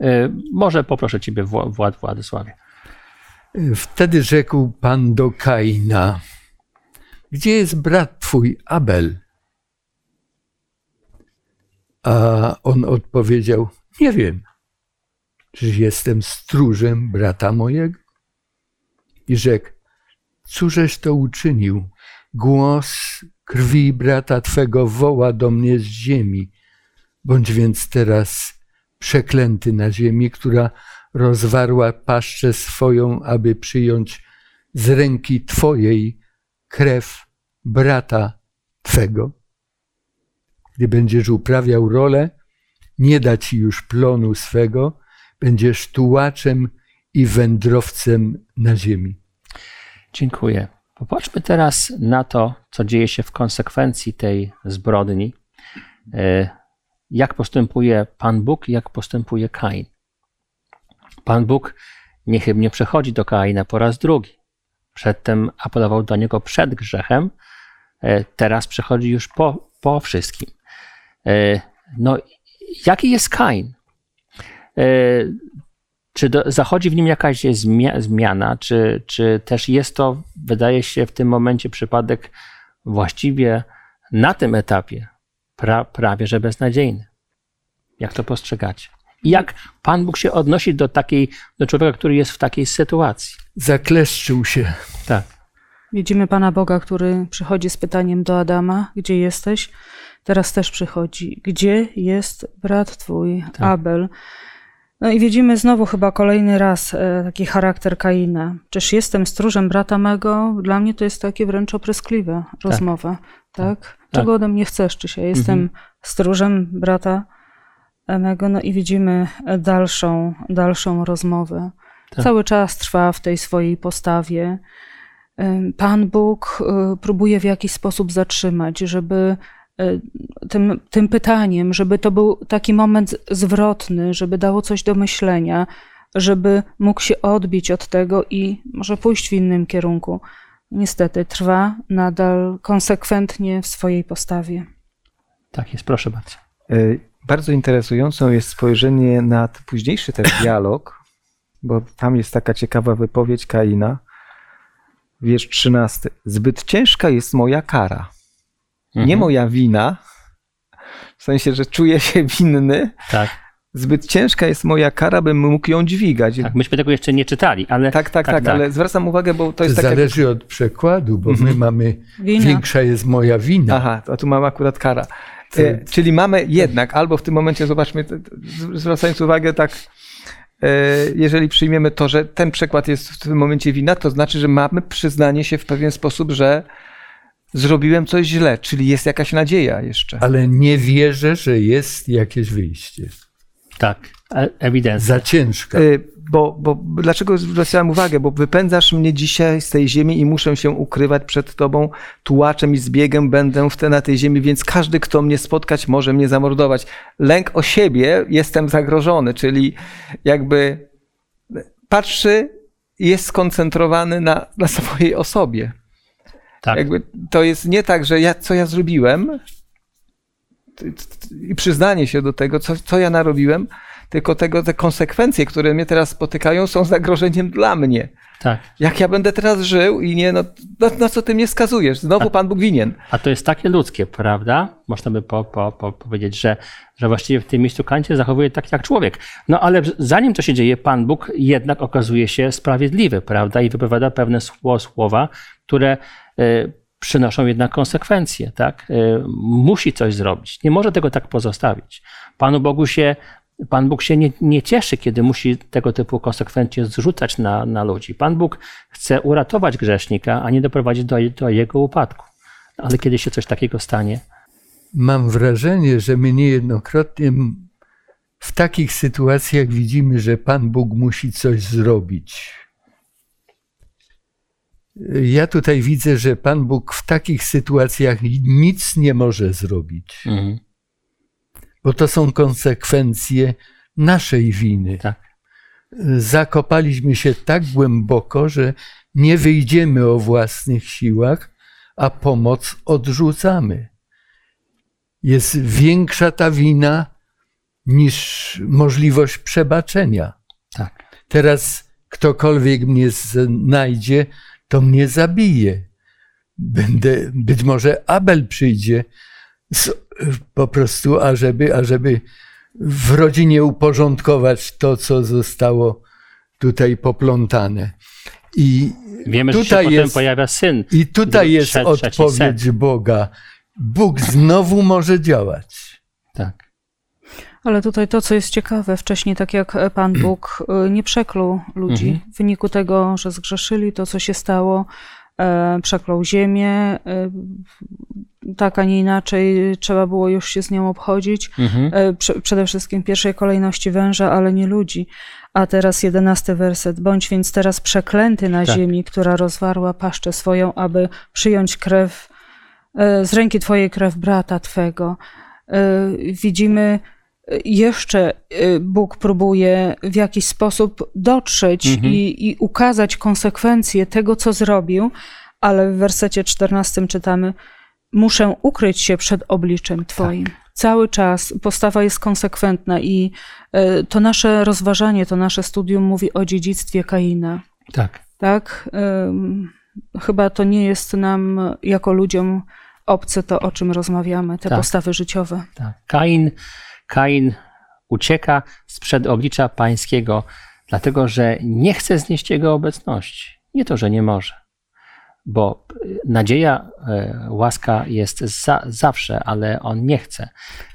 E, Może poproszę Ciebie, Wła- Wład Władysławie. Wtedy rzekł Pan do Kaina: Gdzie jest brat twój Abel? A on odpowiedział: Nie wiem. Czyż jestem stróżem brata mojego? I rzekł: Cóżeś to uczynił? Głos krwi brata twego woła do mnie z ziemi. Bądź więc teraz przeklęty na ziemi, która rozwarła paszczę swoją, aby przyjąć z ręki Twojej krew brata Twego. Gdy będziesz uprawiał rolę, nie da Ci już plonu swego, będziesz tułaczem i wędrowcem na ziemi. Dziękuję. Popatrzmy teraz na to, co dzieje się w konsekwencji tej zbrodni. E, Jak postępuje Pan Bóg i jak postępuje Kain. Pan Bóg niechybnie przechodzi do Kaina po raz drugi. Przedtem apelował do niego przed grzechem, e, teraz przechodzi już po, po wszystkim. E, No, jaki jest Kain? E, Czy do, zachodzi w nim jakaś zmia, zmiana, czy, czy też jest to, wydaje się, w tym momencie przypadek właściwie na tym etapie pra, prawie że beznadziejny? Jak to postrzegacie? I jak Pan Bóg się odnosi do takiej, do człowieka, który jest w takiej sytuacji? Zakleszczył się. Tak. Widzimy Pana Boga, który przychodzi z pytaniem do Adama: Gdzie jesteś? Teraz też przychodzi: Gdzie jest brat twój, Abel? No i widzimy znowu chyba kolejny raz e, taki charakter Kaina. Czyż jestem stróżem brata mego? Dla mnie to jest takie wręcz opryskliwe rozmowa. Tak? Czego ode mnie chcesz? Czyż ja jestem stróżem brata mego? No i widzimy dalszą, dalszą rozmowę. Tak. Cały czas trwa w tej swojej postawie. Ym, Pan Bóg próbuje w jakiś sposób zatrzymać, żeby tym, tym pytaniem, żeby to był taki moment zwrotny, żeby dało coś do myślenia, żeby mógł się odbić od tego i może pójść w innym kierunku. Niestety trwa nadal konsekwentnie w swojej postawie. Tak jest, proszę bardzo. Y, Bardzo interesującą jest spojrzenie na późniejszy ten [coughs] dialog, bo tam jest taka ciekawa wypowiedź Kaina. Wiersz 13. Zbyt ciężka jest moja kara. Nie Mhm. moja wina, sensie, że czuję się winny, Tak, zbyt ciężka jest moja kara, bym mógł ją dźwigać. tak. Myśmy tego jeszcze nie czytali, ale Tak, tak, tak, ale zwracam uwagę, bo to To jest tak. Jak... zależy od przekładu, bo Mhm. my mamy Wina. większa jest moja wina. Aha, to tu mam akurat kara. E, czyli mamy jednak, albo w tym momencie, zobaczmy, zwracając uwagę, tak, e, jeżeli przyjmiemy to, że ten przekład jest w tym momencie wina, to znaczy, że mamy przyznanie się w pewien sposób, że zrobiłem coś źle, czyli jest jakaś nadzieja jeszcze. Ale nie wierzę, że jest jakieś wyjście. tak, e- ewidentnie. Za ciężka. E, Bo, bo dlaczego zwracałem uwagę? Bo wypędzasz mnie dzisiaj z tej ziemi i muszę się ukrywać przed tobą, tułaczem i zbiegiem będę w te, na tej ziemi, więc każdy, kto mnie spotkać, może mnie zamordować. Lęk o siebie, jestem zagrożony, czyli jakby patrzy i jest skoncentrowany na, na swojej osobie. Tak, Jakby to jest nie tak, że ja, co ja zrobiłem i przyznanie się do tego, co, co ja narobiłem, tylko tego, te konsekwencje, które mnie teraz spotykają, są zagrożeniem dla mnie. tak. Jak ja będę teraz żył i nie, no, no, no co ty mnie skazujesz? Znowu Pan Bóg winien. A to jest takie ludzkie, prawda? Można by po, po, po powiedzieć, że, że właściwie w tym miejscu Kancie zachowuje tak jak człowiek. No ale zanim to się dzieje, Pan Bóg jednak okazuje się sprawiedliwy, prawda? I wypowiada pewne sło- słowa, które e, przynoszą jednak konsekwencje, tak? E, musi coś zrobić. Nie może tego tak pozostawić. Panu Bogu się Pan Bóg się nie, nie cieszy, kiedy musi tego typu konsekwencje zrzucać na, na ludzi. Pan Bóg chce uratować grzesznika, a nie doprowadzić do, do jego upadku. Ale kiedy się coś takiego stanie, Mam wrażenie, że my niejednokrotnie w takich sytuacjach widzimy, że Pan Bóg musi coś zrobić. Ja tutaj widzę, że Pan Bóg w takich sytuacjach nic nie może zrobić, bo to są konsekwencje naszej winy. tak, zakopaliśmy się tak głęboko, że nie wyjdziemy o własnych siłach, a pomoc odrzucamy. Jest większa ta wina niż możliwość przebaczenia. tak, Teraz ktokolwiek mnie znajdzie, to mnie zabije. Będę, być może Abel przyjdzie z, po prostu, ażeby, ażeby w rodzinie uporządkować to, co zostało tutaj poplątane. I Wiemy, że się tutaj potem jest, pojawia syn. i tutaj jest odpowiedź Boga. Bóg znowu może działać. Tak, Ale tutaj to, co jest ciekawe, wcześniej, tak jak Pan Bóg y, nie przeklął ludzi Mhm. w wyniku tego, że zgrzeszyli, to co się stało, e, przeklął ziemię, e, tak, a nie inaczej, trzeba było już się z nią obchodzić. mhm. E, prze- Przede wszystkim w pierwszej kolejności węża, ale nie ludzi. A teraz jedenasty werset. Bądź więc teraz przeklęty na Tak. ziemi, która rozwarła paszczę swoją, aby przyjąć krew, e, z ręki twojej krew brata twego. E, Widzimy, e, jeszcze e, Bóg próbuje w jakiś sposób dotrzeć Mhm. i, i ukazać konsekwencje tego, co zrobił, ale w wersecie 14 czytamy: Muszę ukryć się przed obliczem Twoim. Cały czas postawa jest konsekwentna i e, to nasze rozważanie, to nasze studium mówi o dziedzictwie Kaina. tak. Tak? Chyba to nie jest nam jako ludziom obce to, o czym rozmawiamy, te Tak. postawy życiowe. Tak. Kain, Kain ucieka sprzed oblicza pańskiego, dlatego że nie chce znieść jego obecności. Nie to, że nie może, bo y, nadzieja, e, łaska jest za, zawsze, ale on nie chce.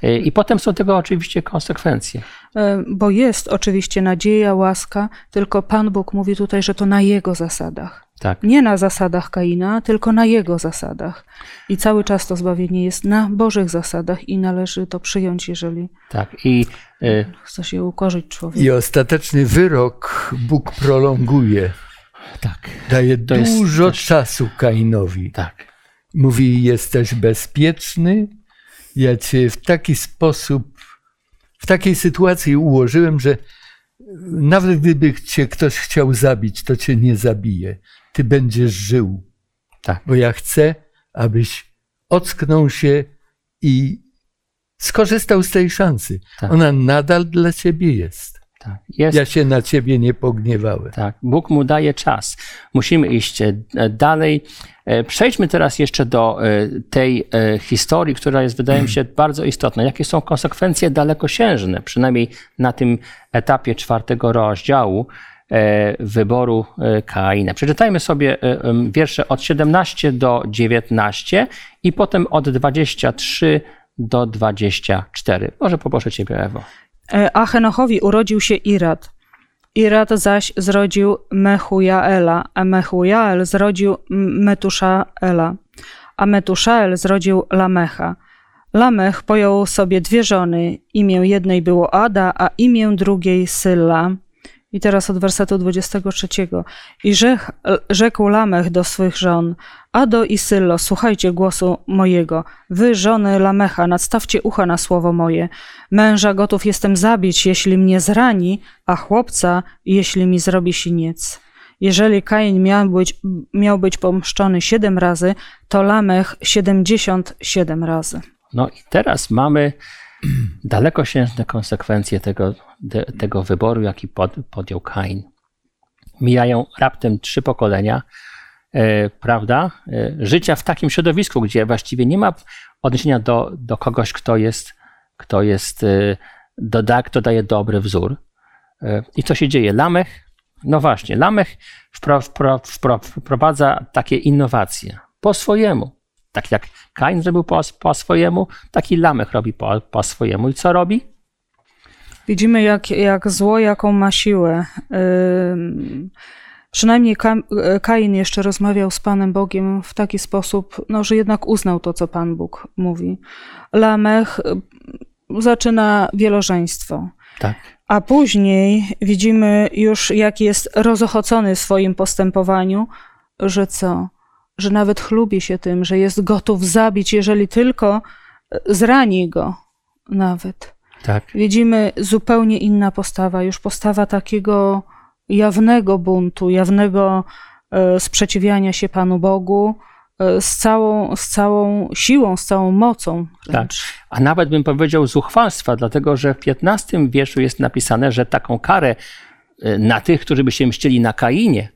Y, I potem są tego oczywiście konsekwencje. E, Bo jest oczywiście nadzieja, łaska, tylko Pan Bóg mówi tutaj, że to na Jego zasadach. Tak, Nie na zasadach Kaina, tylko na Jego zasadach. I cały czas to zbawienie jest na Bożych zasadach i należy to przyjąć, jeżeli tak. I y, chce się ukorzyć człowiek. I ostateczny wyrok Bóg prolonguje. tak, Daje To dużo też- czasu Kainowi. tak, Mówi, jesteś bezpieczny. Ja cię w taki sposób, w takiej sytuacji ułożyłem, że nawet gdyby cię ktoś chciał zabić, to cię nie zabije. Ty będziesz żył, tak. bo ja chcę, abyś ocknął się i skorzystał z tej szansy. Tak. Ona nadal dla ciebie jest. Tak. Jest, ja się na ciebie nie pogniewałem. Tak, Bóg mu daje czas. Musimy iść e, dalej. E, przejdźmy teraz jeszcze do e, tej historii, która jest, wydaje mi się, [clears throat] bardzo istotna. Jakie są konsekwencje dalekosiężne, przynajmniej na tym etapie czwartego rozdziału wyboru Kaina. Przeczytajmy sobie wiersze od 17 do 19 i potem od 23 do 24. Może poproszę Ciebie, Ewo. E, a Henochowi urodził się Irad. Irad zaś zrodził Mechujaela, a Mechujael zrodził Metuszaela, a Metuszael zrodził Lamecha. Lamech pojął sobie dwie żony, imię jednej było Ada, a imię drugiej Sylla. I teraz od wersetu 23. I rzekł, rzekł Lamech do swych żon, Ado i Syllo, słuchajcie głosu mojego. Wy, żony Lamecha, nadstawcie ucha na słowo moje. Męża gotów jestem zabić, jeśli mnie zrani, a chłopca, jeśli mi zrobi siniec. Jeżeli Kain miał być, miał być pomszczony siedem razy, to Lamech siedemdziesiąt siedem razy. No i teraz mamy [clears throat] dalekosiężne konsekwencje tego, de, tego wyboru, jaki pod, podjął Kain. Mijają raptem trzy pokolenia, e, prawda? E, życia w takim środowisku, gdzie właściwie nie ma odniesienia do, do kogoś, kto jest, kto jest, e, doda, kto daje dobry wzór. E, I co się dzieje? Lamech, no właśnie, Lamech wpro, wpro, wpro, wprowadza takie innowacje po swojemu. Tak jak Kain zrobił po, po swojemu, taki Lamech robi po, po swojemu. I co robi? Widzimy, jak, jak zło, jaką ma siłę. Yy, przynajmniej Kain jeszcze rozmawiał z Panem Bogiem w taki sposób, no, że jednak uznał to, co Pan Bóg mówi. Lamech zaczyna wielożeństwo. Tak. A później widzimy już, jak jest rozochocony w swoim postępowaniu, że co? Że nawet chlubi się tym, że jest gotów zabić, jeżeli tylko e, zrani go nawet. Tak. Widzimy zupełnie inna postawa, już postawa takiego jawnego buntu, jawnego e, sprzeciwiania się Panu Bogu e, z całą, z całą siłą, z całą mocą. Tak. A nawet bym powiedział zuchwalstwa, dlatego że w 15 wierszu jest napisane, że taką karę na tych, którzy by się mścili na Kainie,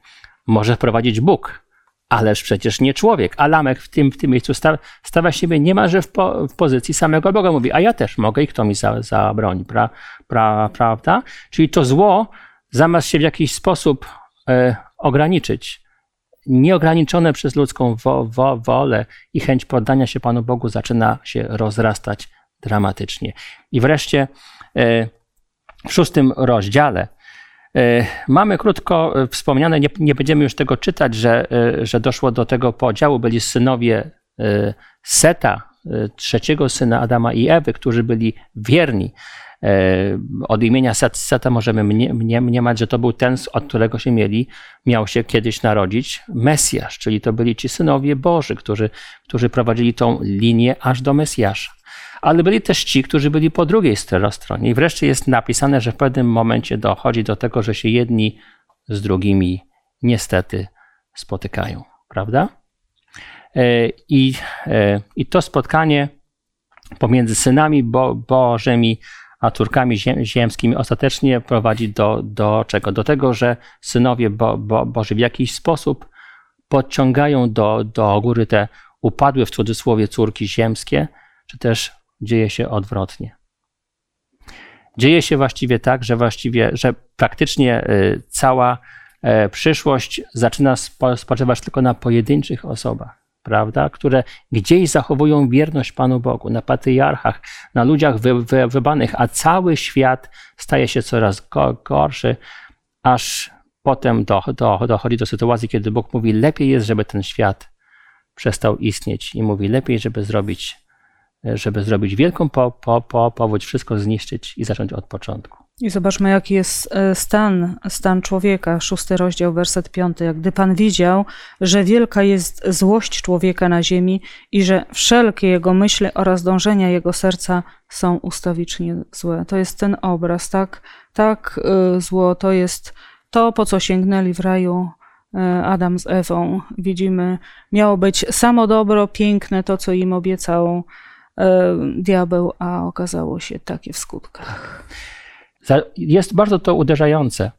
może wprowadzić Bóg ależ przecież nie człowiek. A Lamek w tym, w tym miejscu sta, stawia siebie niemalże w, po, w pozycji samego Boga. Mówi, a ja też mogę i kto mi za, zabroni, pra, pra, prawda? Czyli to zło, zamiast się w jakiś sposób e, ograniczyć, nieograniczone przez ludzką wo, wo, wolę i chęć poddania się Panu Bogu zaczyna się rozrastać dramatycznie. I wreszcie e, w szóstym rozdziale mamy krótko e, wspomniane, nie, nie, będziemy już tego czytać, że, e, że doszło do tego podziału. Byli synowie Seta, trzeciego syna Adama i Ewy, którzy byli wierni. Od imienia Seta możemy mniemać, że to był ten, od którego się mieli, miał się kiedyś narodzić Mesjasz, czyli to byli ci synowie Boży, którzy, którzy prowadzili tą linię aż do Mesjasza ale byli też ci, którzy byli po drugiej stronie. I wreszcie jest napisane, że w pewnym momencie dochodzi do tego, że się jedni z drugimi niestety spotykają, prawda? E, I, e, i to spotkanie pomiędzy synami Bo, Bożymi a córkami ziemskimi ostatecznie prowadzi do, do czego? Do tego, że synowie Bo, Bo, Boży w jakiś sposób podciągają do, do góry te upadłe w cudzysłowie córki ziemskie, czy też dzieje się odwrotnie. Dzieje się właściwie tak, że właściwie, że praktycznie y, cała e, przyszłość zaczyna spoczywać tylko na pojedynczych osobach, prawda, które gdzieś zachowują wierność Panu Bogu, na patriarchach, na ludziach wy, wy, wybanych, a cały świat staje się coraz gorszy, aż potem do, do, dochodzi do sytuacji, kiedy Bóg mówi, lepiej jest, żeby ten świat przestał istnieć i mówi, lepiej, żeby zrobić żeby zrobić wielką po, po, po, powódź, wszystko zniszczyć i zacząć od początku. I zobaczmy, jaki jest e, stan, stan człowieka. Szósty rozdział, werset piąty. Jak gdy Pan widział, że wielka jest złość człowieka na ziemi i że wszelkie jego myśli oraz dążenia jego serca są ustawicznie złe. To jest ten obraz, tak? Tak e, zło to jest to, po co sięgnęli w raju e, Adam z Ewą. Widzimy, miało być samo dobro, piękne, to, co im obiecał diabeł, a okazało się takie w skutkach. jest bardzo to uderzające,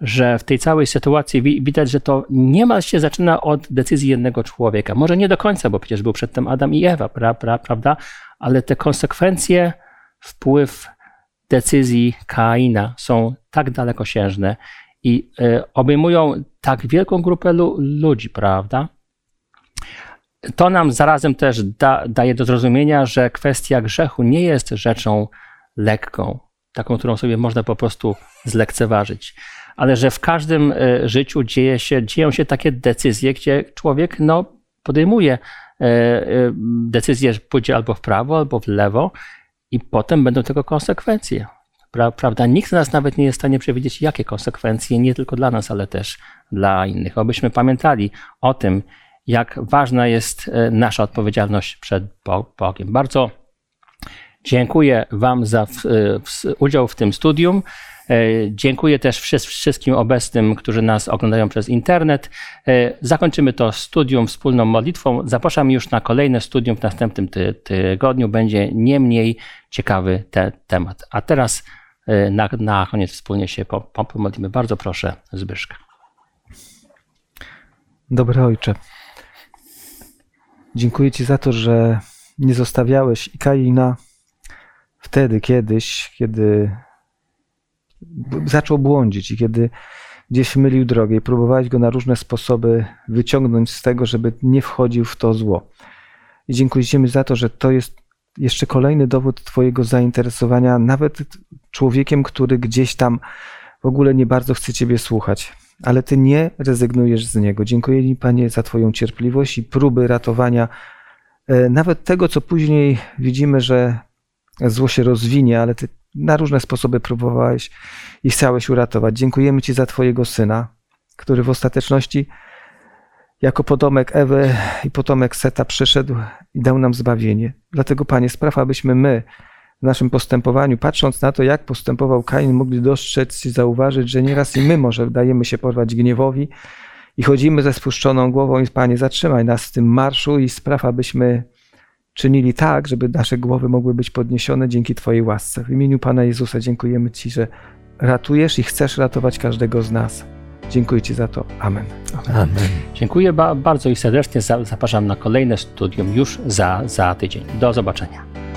że w tej całej sytuacji widać, że to niemal się zaczyna od decyzji jednego człowieka. Może nie do końca, bo przecież był przedtem Adam i Ewa, pra, pra, prawda? Ale te konsekwencje, wpływ decyzji Kaina są tak dalekosiężne i y, obejmują tak wielką grupę lu ludzi, prawda? To nam zarazem też da, daje do zrozumienia, że kwestia grzechu nie jest rzeczą lekką, taką, którą sobie można po prostu zlekceważyć, ale że w każdym e, życiu dzieje się, dzieją się takie decyzje, gdzie człowiek no, podejmuje e, e, decyzję, że pójdzie albo w prawo, albo w lewo i potem będą tego konsekwencje. Prawda? Nikt z nas nawet nie jest w stanie przewidzieć, jakie konsekwencje, nie tylko dla nas, ale też dla innych. Obyśmy pamiętali o tym, jak ważna jest nasza odpowiedzialność przed Bogiem. Bardzo Dziękuję Wam za udział w tym studium. E, dziękuję też wszystkim obecnym, którzy nas oglądają przez internet. E, zakończymy to studium wspólną modlitwą. Zapraszam już na kolejne studium w następnym ty tygodniu. Będzie nie mniej ciekawy te temat. A teraz e, na, na koniec wspólnie się pomodlimy. Bardzo proszę Zbyszka. Dobry Ojcze, dziękuję Ci za to, że nie zostawiałeś i Kaina wtedy, kiedyś, kiedy zaczął błądzić i kiedy gdzieś mylił drogę i próbowałeś go na różne sposoby wyciągnąć z tego, żeby nie wchodził w to zło. I dziękujemy za to, że to jest jeszcze kolejny dowód Twojego zainteresowania, nawet człowiekiem, który gdzieś tam w ogóle nie bardzo chce Ciebie słuchać, ale Ty nie rezygnujesz z niego. Dziękuję Ci, Panie, za Twoją cierpliwość i próby ratowania e, nawet tego, co później widzimy, że zło się rozwinie, ale ty na różne sposoby próbowałeś i chciałeś uratować. Dziękujemy Ci za Twojego syna, który w ostateczności jako potomek Ewy i potomek Seta przyszedł i dał nam zbawienie. Dlatego, Panie, spraw, abyśmy my w naszym postępowaniu, patrząc na to, jak postępował Kain, mogli dostrzec i zauważyć, że nieraz i my może dajemy się porwać gniewowi i chodzimy ze spuszczoną głową i Panie, zatrzymaj nas w tym marszu i spraw, abyśmy czynili tak, żeby nasze głowy mogły być podniesione dzięki Twojej łasce. W imieniu Pana Jezusa dziękujemy Ci, że ratujesz i chcesz ratować każdego z nas. Dziękuję Ci za to. Amen. Amen. Dziękuję ba bardzo i serdecznie. Zapraszam na kolejne studium już za, za tydzień. Do zobaczenia.